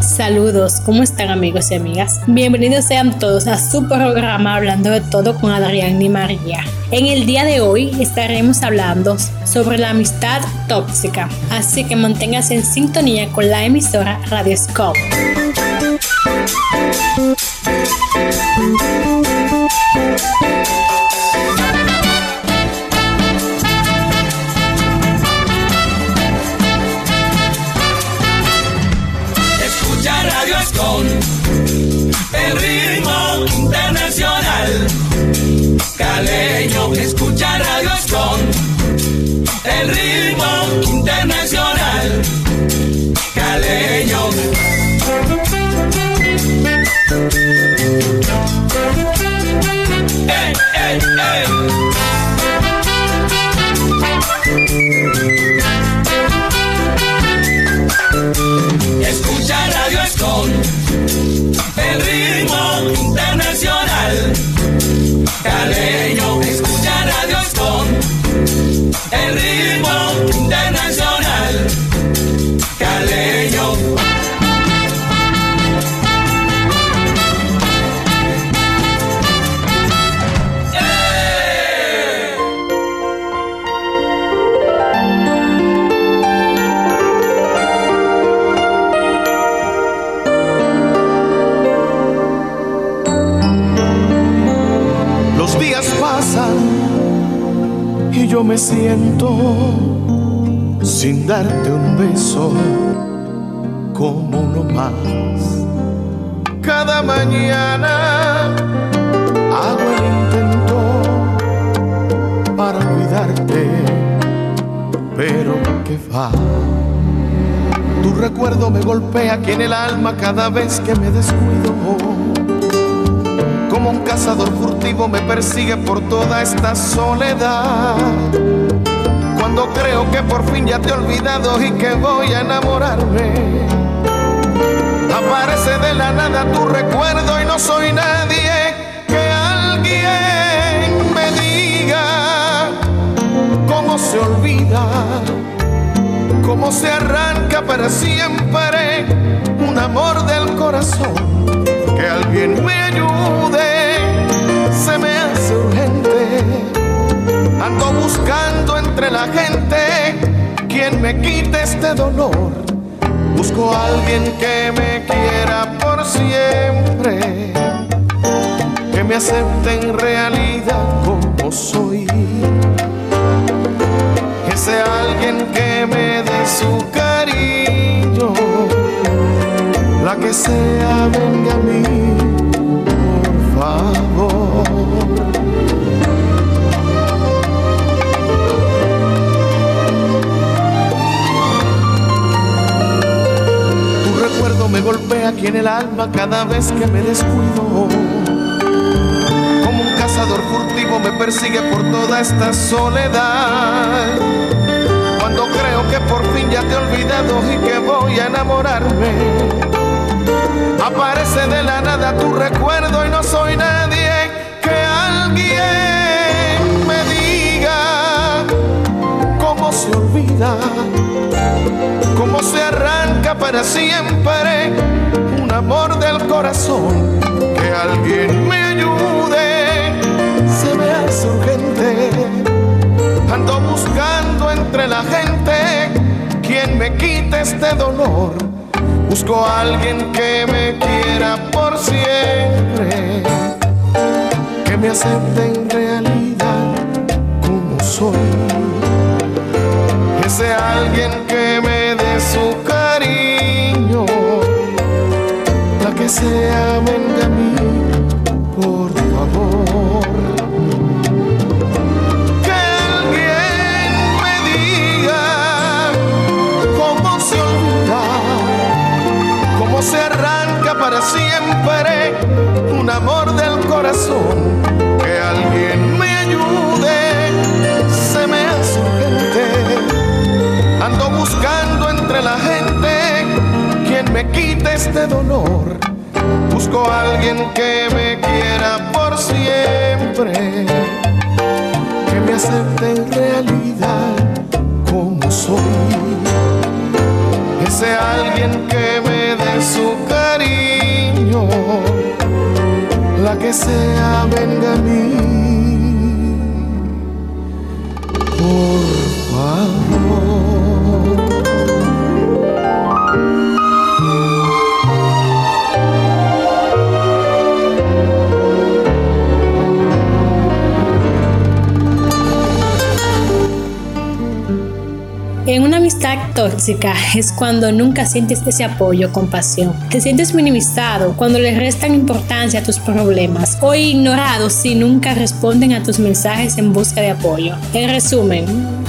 Saludos, ¿cómo están amigos y amigas? Bienvenidos sean todos a su programa Hablando de todo con Adrián y María. En el día de hoy estaremos hablando sobre la amistad tóxica, así que manténgase en sintonía con la emisora Radio Scope. El ritmo internacional. Caleño escucha Radio Escon, el ritmo internacional. Caleño. Hey, hey, hey. Escucha Radio Escon, el ritmo internacional. Caleño, escucha siento sin darte un beso como uno más. Cada mañana hago el intento para cuidarte, pero que va. Tu recuerdo me golpea aquí en el alma cada vez que me descuido. Como un cazador furtivo me persigue por toda esta soledad. Cuando creo que por fin ya te he olvidado y que voy a enamorarme. Aparece de la nada tu recuerdo y no soy nadie que alguien me diga cómo se olvida, cómo se arranca para siempre un amor del corazón me quite este dolor. Busco a alguien que me quiera por siempre, que me acepte en realidad como soy. Que sea alguien que me dé su cariño la que sea venga a mí, por favor. Me golpea aquí en el alma cada vez que me descuido. Como un cazador furtivo me persigue por toda esta soledad. Cuando creo que por fin ya te he olvidado y que voy a enamorarme Aparece de la nada tu recuerdo y no soy nadie se olvida, cómo se arranca para siempre un amor del corazón. Que alguien me ayude, se me hace urgente. Ando buscando entre la gente quien me quite este dolor Busco a alguien que me quiera por siempre, que me acepte en realidad como soy. Que sea alguien que me dé su cariño, la que sea venga a mí, por favor. se arranca para siempre un amor del corazón. Que me quiera por siempre, que me acepte en realidad como soy. Que sea alguien que me dé su cariño, la que sea venga a mí. Amistad tóxica es cuando nunca sientes ese apoyo, compasión. Te sientes minimizado cuando le restan importancia a tus problemas o ignorado si nunca responden a tus mensajes en busca de apoyo. En resumen,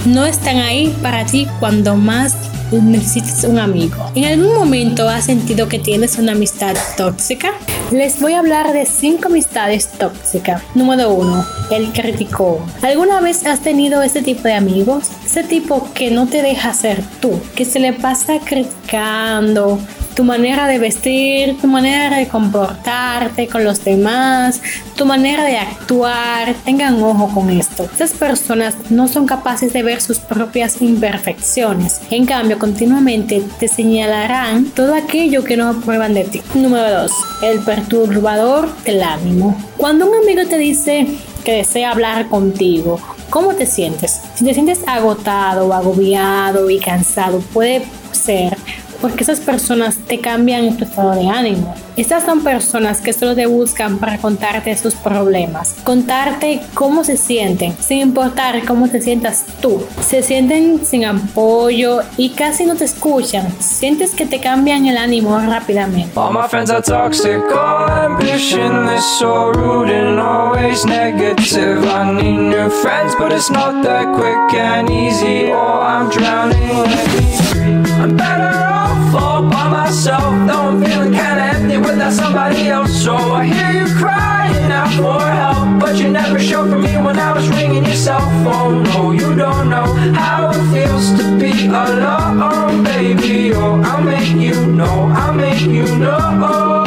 no están ahí para ti cuando más necesitas un amigo. ¿En algún momento has sentido que tienes una amistad tóxica? Les voy a hablar de 5 amistades tóxicas. Número 1. El criticó. ¿Alguna vez has tenido ese tipo de amigos? Ese tipo que no te deja ser tú, que se le pasa criticando, tu manera de vestir, tu manera de comportarte con los demás, tu manera de actuar. Tengan ojo con esto. Estas personas no son capaces de ver sus propias imperfecciones. En cambio, continuamente te señalarán todo aquello que no aprueban de ti. Número 2. El perturbador del ánimo. Cuando un amigo te dice que desea hablar contigo, ¿cómo te sientes? Si te sientes agotado, agobiado y cansado, puede ser porque esas personas te cambian tu estado de ánimo. Estas son personas que solo te buscan para contarte sus problemas, contarte cómo se sienten, sin importar cómo te sientas tú. Se sienten sin apoyo y casi no te escuchan. Sientes que te cambian el ánimo rápidamente. All my friends are toxic, all ambition is so rude and always negative. I need new friends, but it's not that quick and easy. Oh, I'm drowning. I'm better off all by myself, though I'm feeling kinda empty without somebody else. So I hear you crying out for help, but you never showed for me when I was ringing your cell phone. No, you don't know how it feels to be alone, baby. Oh, I'll make you know, I'll make you know.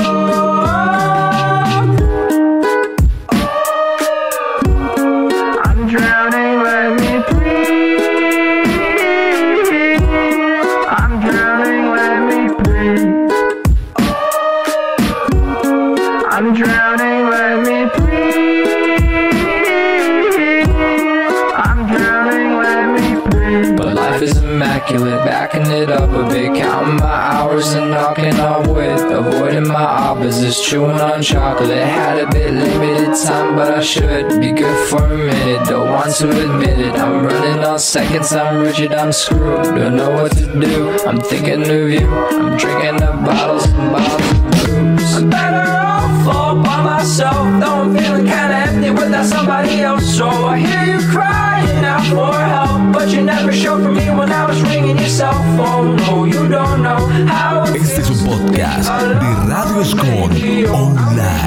Opposites, chewing on chocolate. Had a bit limited time, but I should be good for a minute. Don't want to admit it. I'm running on seconds, I'm rigid, I'm screwed. Don't know what to do. I'm thinking of you. I'm drinking up bottles and bottles of booze. I'm better off all by myself, though I'm feeling kinda empty without somebody else. So I hear you crying out for help, but you never showed for me when I was ringing your cell phone. No, you don't know how it Este es un podcast de alone, Radio Escon baby. Oh, Online.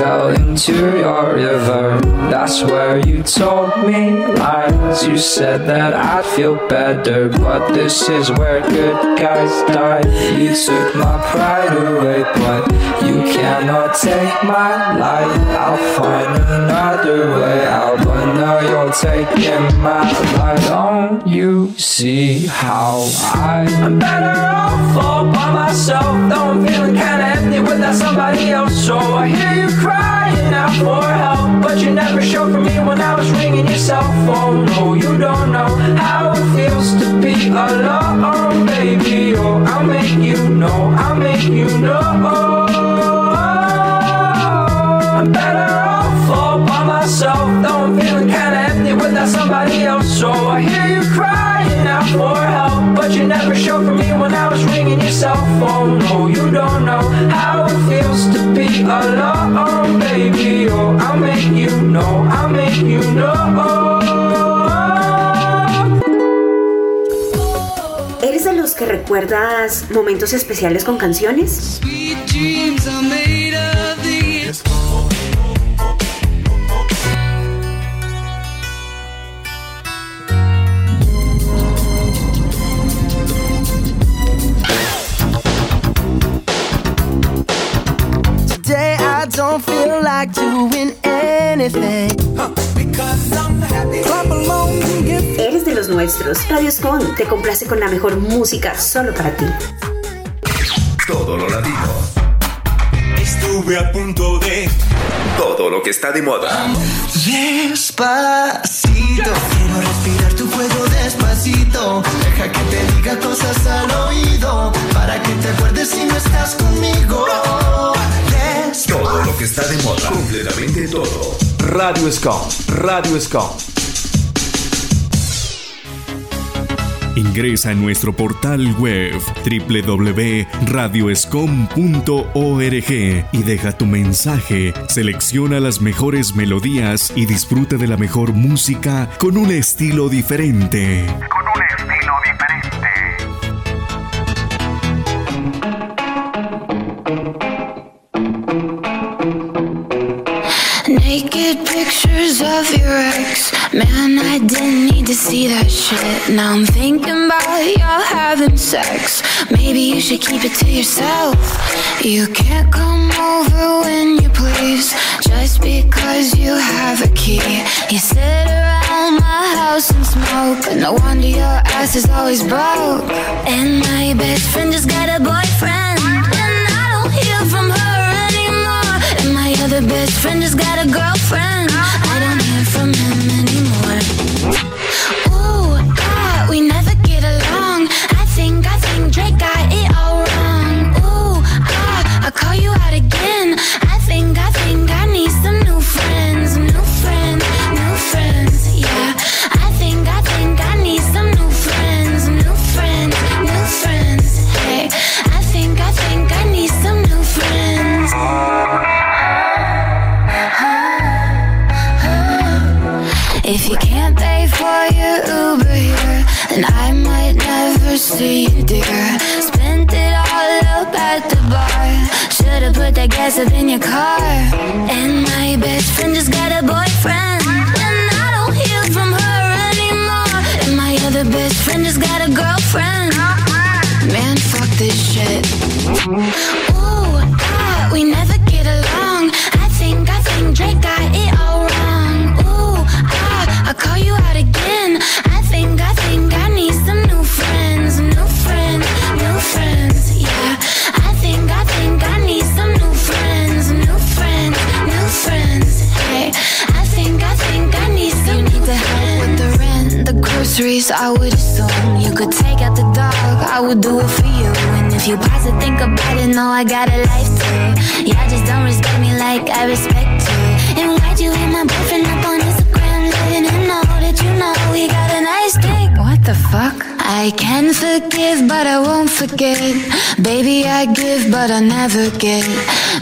Fell into your river. That's where you told me lies. You said that I'd feel better, but this is where good guys die. You took my pride away, but you cannot take my life. I'll find another way out, but now you're taking my life. Don't you see how I? I'm better off all by myself, though I'm feeling kinda empty without somebody else. So I hear you crying out for help, but you never showed for me when I was ringing your cell phone. No, you don't know how it feels to be alone, baby. Oh, I'll make you know, I'll make you know. I'm better off all by myself, though I'm feeling kinda empty without somebody else. So I hear you crying out for help, but you never showed for me when I was ringing your cell phone. No, you don't know how it feels to be alone, baby. Oh, I'll make you know, I'll make you know. ¿Eres de los que recuerdas momentos especiales con canciones? Sweet dreams are made nuestros. Radio Scon te complace con la mejor música solo para ti. Todo lo latino. Estuve a punto de Todo lo que está de moda. Despacito, quiero respirar tu cuello despacito. Deja que te diga cosas al oído, para que te acuerdes si no estás conmigo. Despacito. Todo lo que está de moda. Completamente todo. Radio Scom, Radio Scom. Ingresa en nuestro portal web www.radioscom.org y deja tu mensaje, selecciona las mejores melodías y disfruta de la mejor música con un estilo diferente. Con un estilo to see that shit. Now I'm thinking about y'all having sex. Maybe you should keep it to yourself. You can't come over when you please. Just because you have a key. You sit around my house and smoke. And no wonder your ass is always broke. And my best friend just got a boyfriend. And I don't hear from her anymore. And my other best friend just got a girlfriend. I got a life too. Yeah, just don't respect me like I respect you. And why'd you hit my boyfriend up on Instagram, letting him know that you know we got a nice thing? What the fuck? I can forgive, but I won't forget. Baby, I give, but I never get.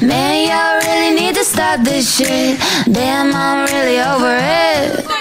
Man, y'all really need to stop this shit. Damn, I'm really over it.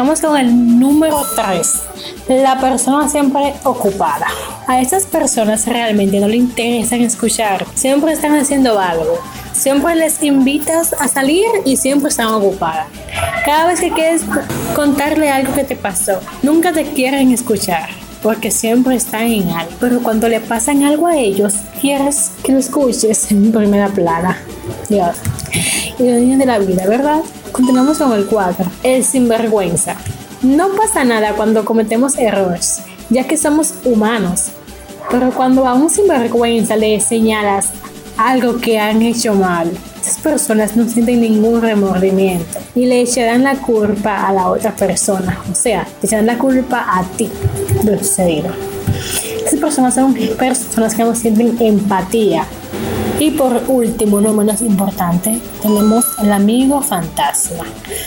Continuamos con el número 3. La persona siempre ocupada. A estas personas realmente no le interesan escuchar. Siempre están haciendo algo. Siempre les invitas a salir y siempre están ocupadas. Cada vez que quieres contarle algo que te pasó, nunca te quieren escuchar. Porque siempre están en algo. Pero cuando le pasan algo a ellos, quieres que lo escuches en primera plana. Dios. Y los niños de la vida, ¿verdad? Continuamos con el 4. El sinvergüenza. No pasa nada cuando cometemos errores, ya que somos humanos. Pero cuando a un sinvergüenza le señalas algo que han hecho mal, esas personas no sienten ningún remordimiento y le echarán la culpa a la otra persona. O sea, te echarán la culpa a ti de lo sucedido. Esas personas son personas que no sienten empatía Y por último, no menos importante, tenemos el amigo fantasma.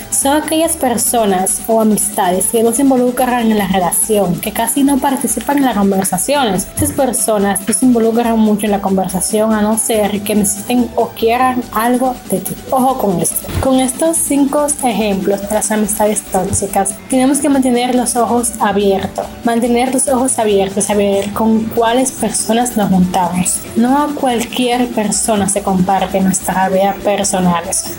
Son aquellas personas o amistades que no se involucran en la relación, que casi no participan en las conversaciones. Estas personas no se involucran mucho en la conversación a no ser que necesiten o quieran algo de ti. Ojo con esto. Con estos cinco ejemplos de las amistades tóxicas, tenemos que mantener los ojos abiertos. Mantener los ojos abiertos, saber con cuáles personas nos juntamos. No a cualquier persona se comparte nuestra vida personales.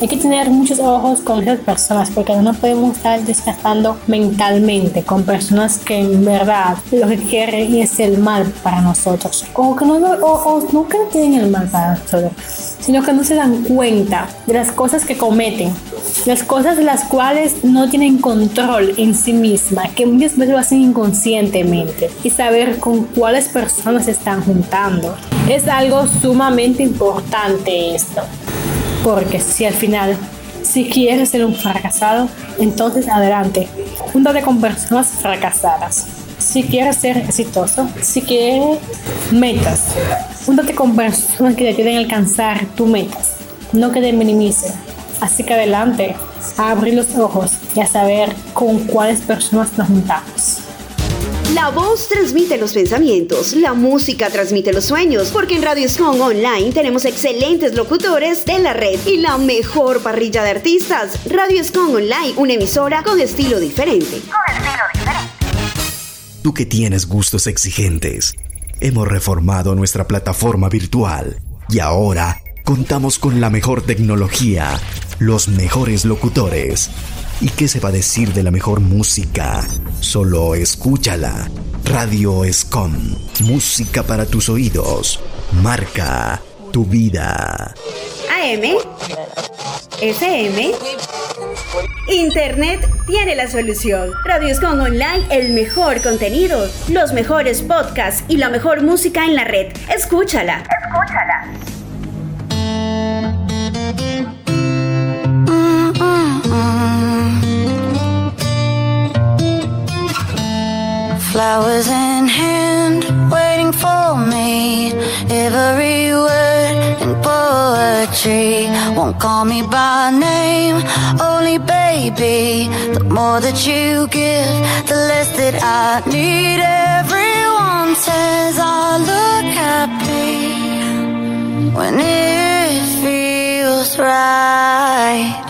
Hay que tener muchos ojos con esas personas porque no podemos estar desgastando mentalmente con personas que en verdad lo que quieren es el mal para nosotros. O que no, o, o no que quieren el mal para nosotros, sino que no se dan cuenta de las cosas que cometen, las cosas de las cuales no tienen control en sí misma, que muchas veces lo hacen inconscientemente y saber con cuáles personas se están juntando. Es algo sumamente importante esto, porque si al final, si quieres ser un fracasado, entonces adelante, júntate con personas fracasadas. Si quieres ser exitoso, si quieres metas, júntate con personas que te ayuden alcanzar tus metas, no que te minimicen. Así que adelante, a abrir los ojos y a saber con cuáles personas nos juntamos. La voz transmite los pensamientos, la música transmite los sueños, porque en Radio Song Online tenemos excelentes locutores de la red y la mejor parrilla de artistas. Radio Song Online, una emisora con estilo diferente. Tú que tienes gustos exigentes, hemos reformado nuestra plataforma virtual y ahora contamos con la mejor tecnología, los mejores locutores. ¿Y qué se va a decir de la mejor música? Solo escúchala. Radio Escom. Música para tus oídos. Marca tu vida. AM, FM, Internet tiene la solución. Radio Scon Online, el mejor contenido, los mejores podcasts y la mejor música en la red. Escúchala. Escúchala. Flowers in hand, waiting for me. Every word in poetry won't call me by name, only baby. The more that you give, the less that I need. Everyone says I look happy when it feels right.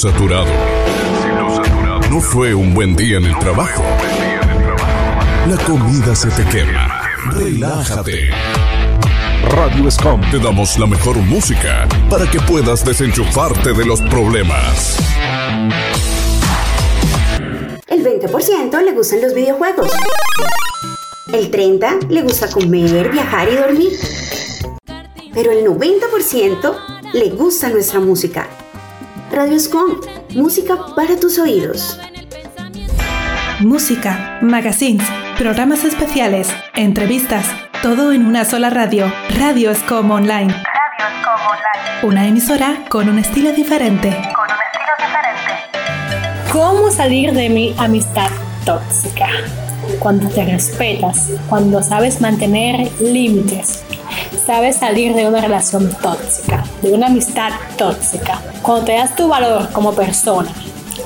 Saturado. No fue un buen día en el trabajo. La comida se te quema. Relájate. Radio Scom te damos la mejor música para que puedas desenchufarte de los problemas. El 20% le gustan los videojuegos. El 30% le gusta comer, viajar y dormir. Pero el 90% le gusta nuestra música. Radio Scom, música para tus oídos. Música, magazines, programas especiales, entrevistas, todo en una sola radio. Radio Scom Online. Radio Scom Online. Una emisora con un estilo diferente. Con un estilo diferente. ¿Cómo salir de mi amistad tóxica? Cuando te respetas, cuando sabes mantener límites, sabes salir de una relación tóxica, de una amistad tóxica, cuando te das tu valor como persona,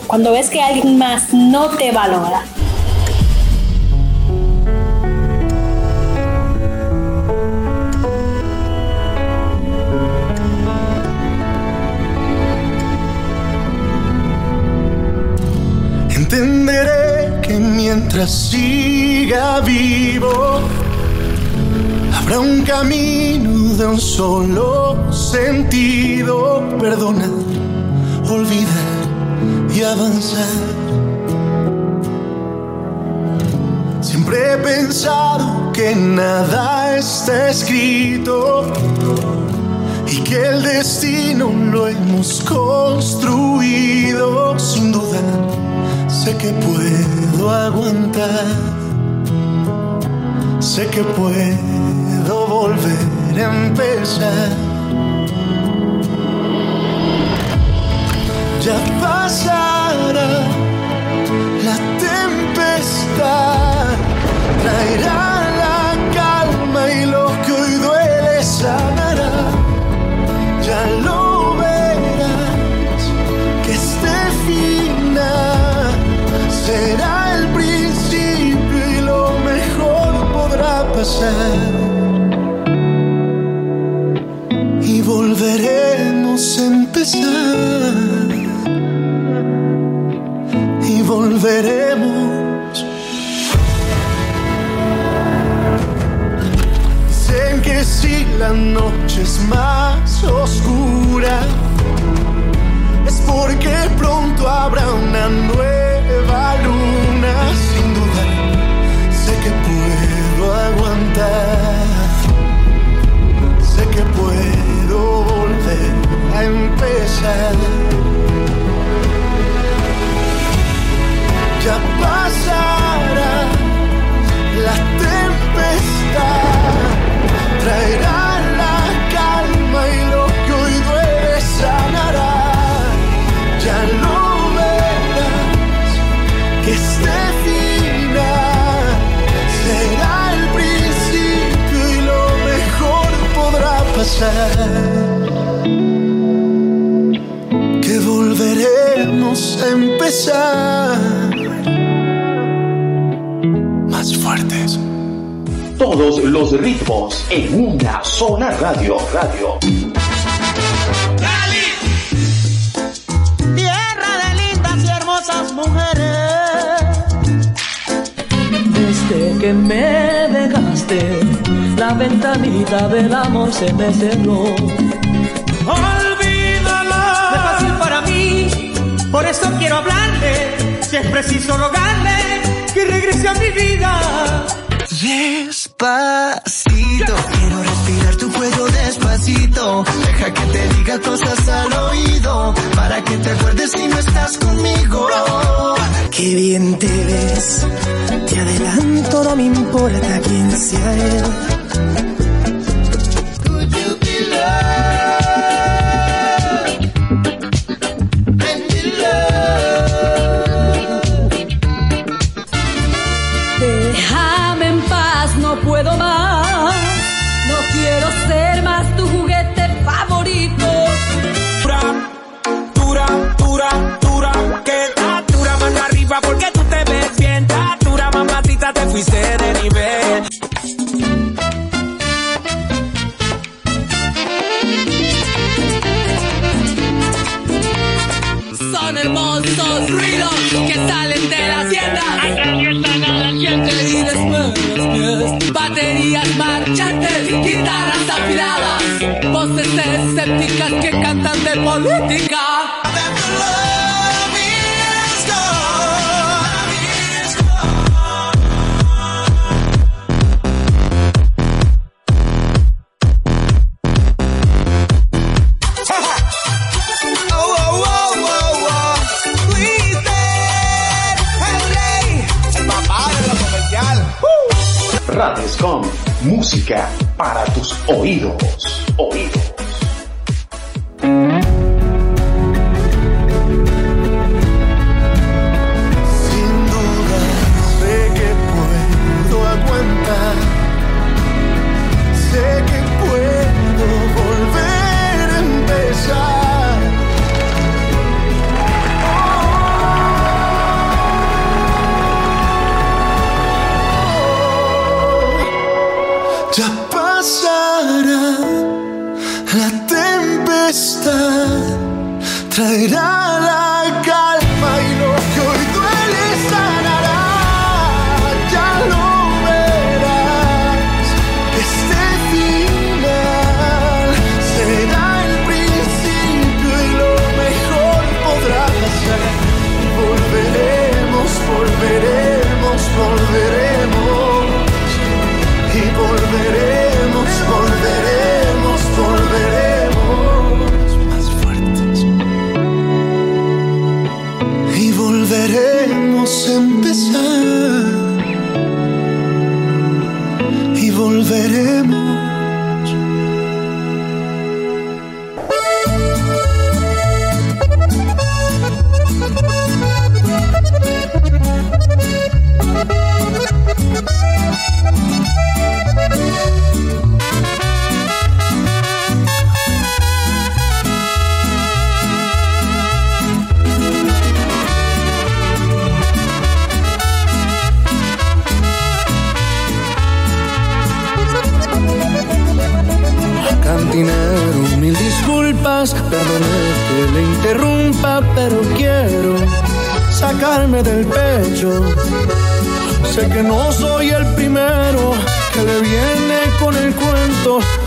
cuando ves que alguien más no te valora. Entenderé que mientras siga vivo, habrá un camino de un solo sentido. Perdonar, olvidar y avanzar. Siempre he pensado que nada está escrito y que el destino lo hemos construido sin duda. Sé que puedo aguantar, sé que puedo volver a empezar. Ya pasará la tempestad, traerá la calma y lo que hoy duele sanará. Ya lo verás que este final será el principio y lo mejor podrá pasar. Empezar. Y volveremos. Dicen que si la noche es más oscura, es porque pronto habrá una nueva luna. Sin duda, sé que puedo aguantar, a empezar. Todos los ritmos en una sola radio. Radio. Tierra de lindas y hermosas mujeres. Desde que me dejaste, la ventanita del amor se me cerró. Olvídalo. No es fácil para mí, por eso quiero hablarle. Si es preciso rogarle que regrese a mi vida. Despacito, quiero respirar tu cuello despacito. Deja que te diga cosas al oído, para que te acuerdes si no estás conmigo. Qué bien te ves, te adelanto, no me importa quién sea él.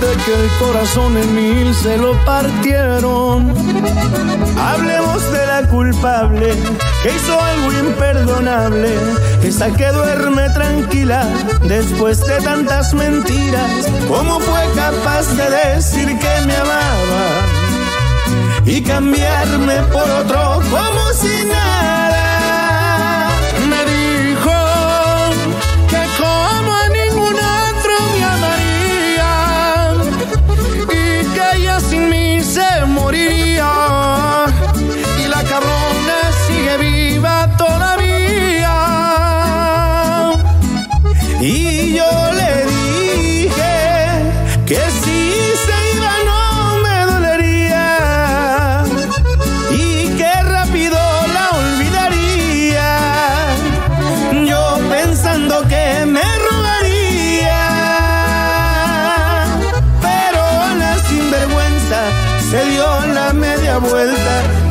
de que el corazón en mil se lo partieron. Hablemos de la culpable que hizo algo imperdonable, esa que duerme tranquila después de tantas mentiras. ¿Cómo fue capaz de decir que me amaba y cambiarme por otro como si nada?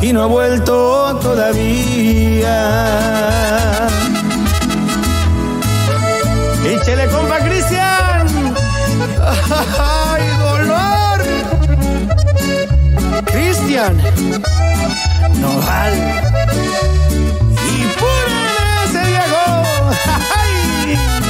y no ha vuelto todavía. Échele compa Cristian. ¡Ay, dolor! Cristian. No vale. Y por ese llegó. ¡Ay!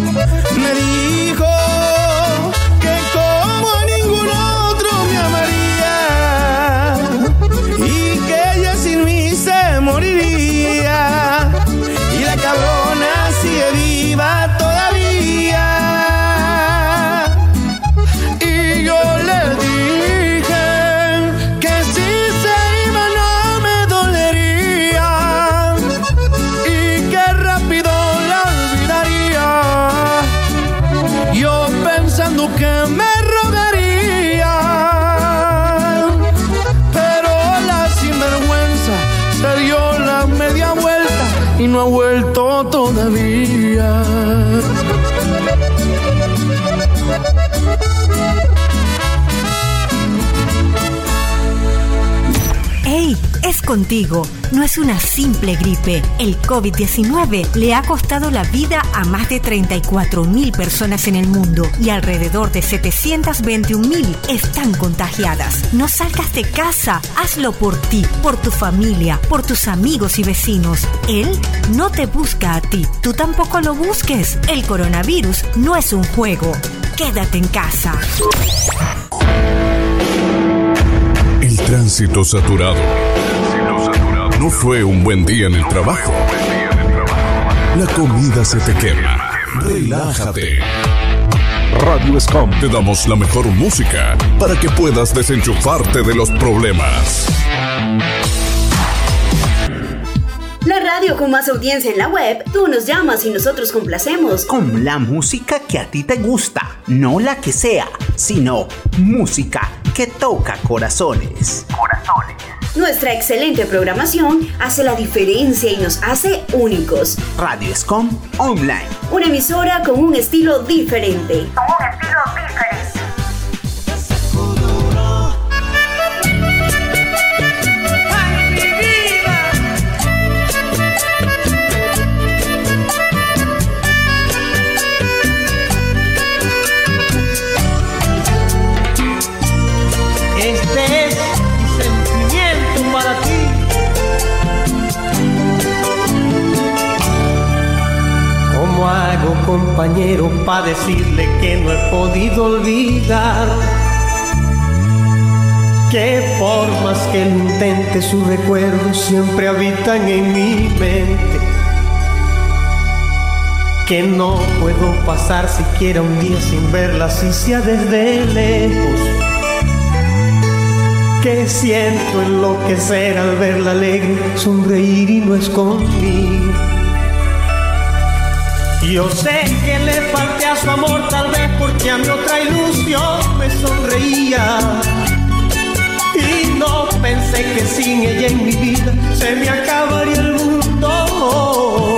Me dijo y no ha vuelto todavía. Contigo. No es una simple gripe. El COVID-19 le ha costado la vida a más de 34 mil personas en el mundo y alrededor de 721 mil están contagiadas. No salgas de casa. Hazlo por ti, por tu familia, por tus amigos y vecinos. Él no te busca a ti. Tú tampoco lo busques. El coronavirus no es un juego. Quédate en casa. El tránsito saturado. No fue un buen día en el trabajo. La comida se te quema. Relájate. Radio Scom te damos la mejor música para que puedas desenchufarte de los problemas. La radio con más audiencia en la web, tú nos llamas y nosotros complacemos. Con la música que a ti te gusta, no la que sea, sino música que toca corazones. Corazones. Nuestra excelente programación hace la diferencia y nos hace únicos. Radio Scom Online. Una emisora con un estilo diferente. Con un estilo diferente. Compañero, para decirle que no he podido olvidar? Que por más que lo intente, sus recuerdos siempre habitan en mi mente. Que no puedo pasar siquiera un día sin verla, si sea desde lejos que siento enloquecer al verla alegre, sonreír y no es. Yo sé que le falté a su amor tal vez porque a mi otra ilusión me sonreía. Y no pensé que sin ella en mi vida se me acabaría el mundo.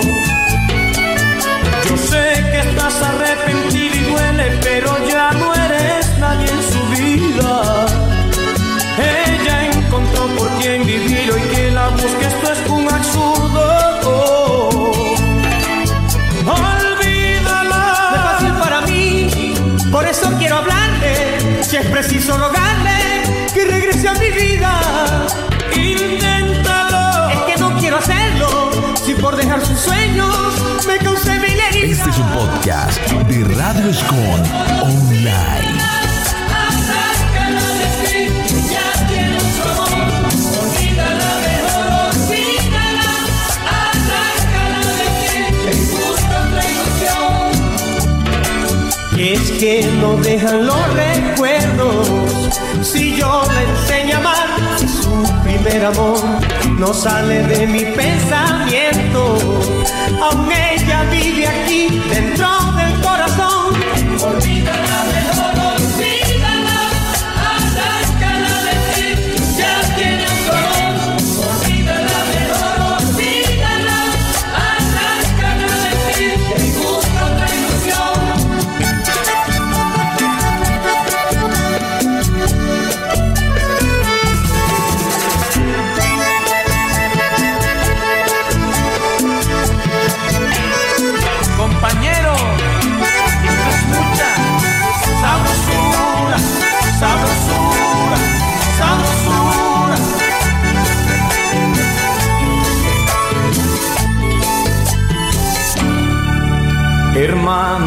Preciso rogarle que regrese a mi vida. Inténtalo. Es que no quiero hacerlo. Si por dejar sus sueños me causé mil heridas. Este es un podcast de Radio Escon Online. Es que no dejan los recuerdos. Si yo la enseño a amar Su primer amor no sale de mi pensamiento. Aún ella vive aquí dentro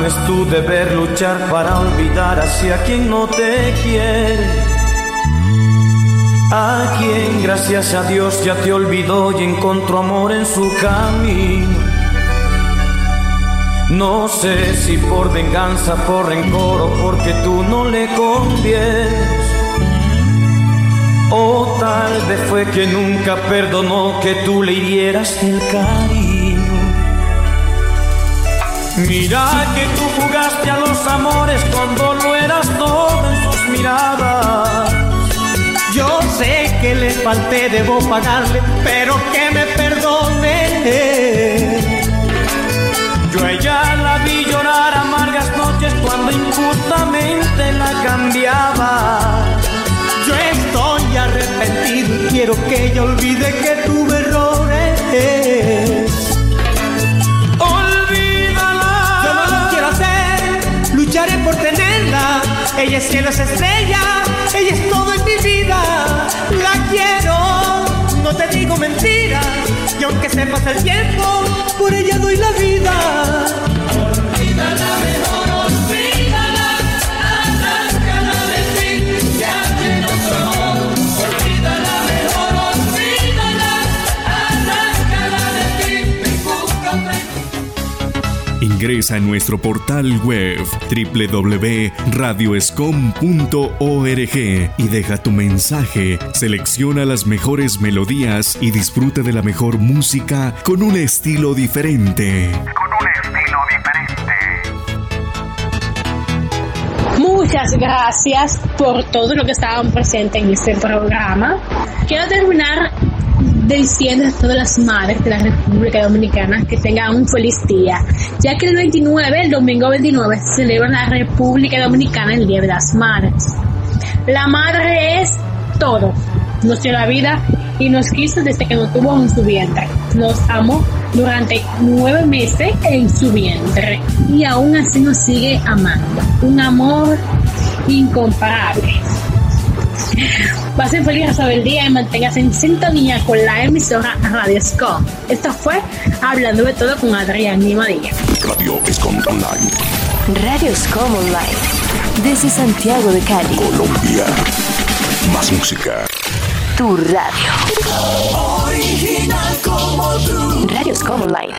es tu deber luchar para olvidar hacia quien no te quiere. A quien gracias a Dios ya te olvidó y encontró amor en su camino. No sé si por venganza, por rencor o porque tú no le convienes. O tal vez fue que nunca perdonó que tú le hirieras el cariño. Mira que tú jugaste a los amores cuando lo eras todo en sus miradas. Yo sé que le falté, debo pagarle, pero que me perdone. Yo a ella la vi llorar amargas noches cuando injustamente la cambiaba. Yo estoy arrepentido y quiero que ella olvide que tuve errores. Ella es cielo, es estrella, ella es todo en mi vida. La quiero, no te digo mentiras. Y aunque se pasa el tiempo, por ella doy la vida. Ingresa en nuestro portal web www.radioscom.org y deja tu mensaje, selecciona las mejores melodías y disfruta de la mejor música con un estilo diferente. Muchas gracias por todo lo que estaban presentes en este programa. Quiero terminar diciendo a todas las madres de la República Dominicana que tengan un feliz día, ya que el 29, el domingo 29, se celebra en la República Dominicana el Día de las Madres. La madre es todo, nos dio la vida y nos quiso desde que nos tuvo en su vientre. Nos amó durante nueve meses en su vientre y aún así nos sigue amando. Un amor incomparable. Pasen feliz resto del día y manténgase en sintonía con la emisora Radio Scom. Esto fue Hablando de Todo con Adrián y María. Radio Escom Online. Radio Scom Online. Desde Santiago de Cali. Colombia. Más música. Tu radio. Original como tú. Radio Scom Online.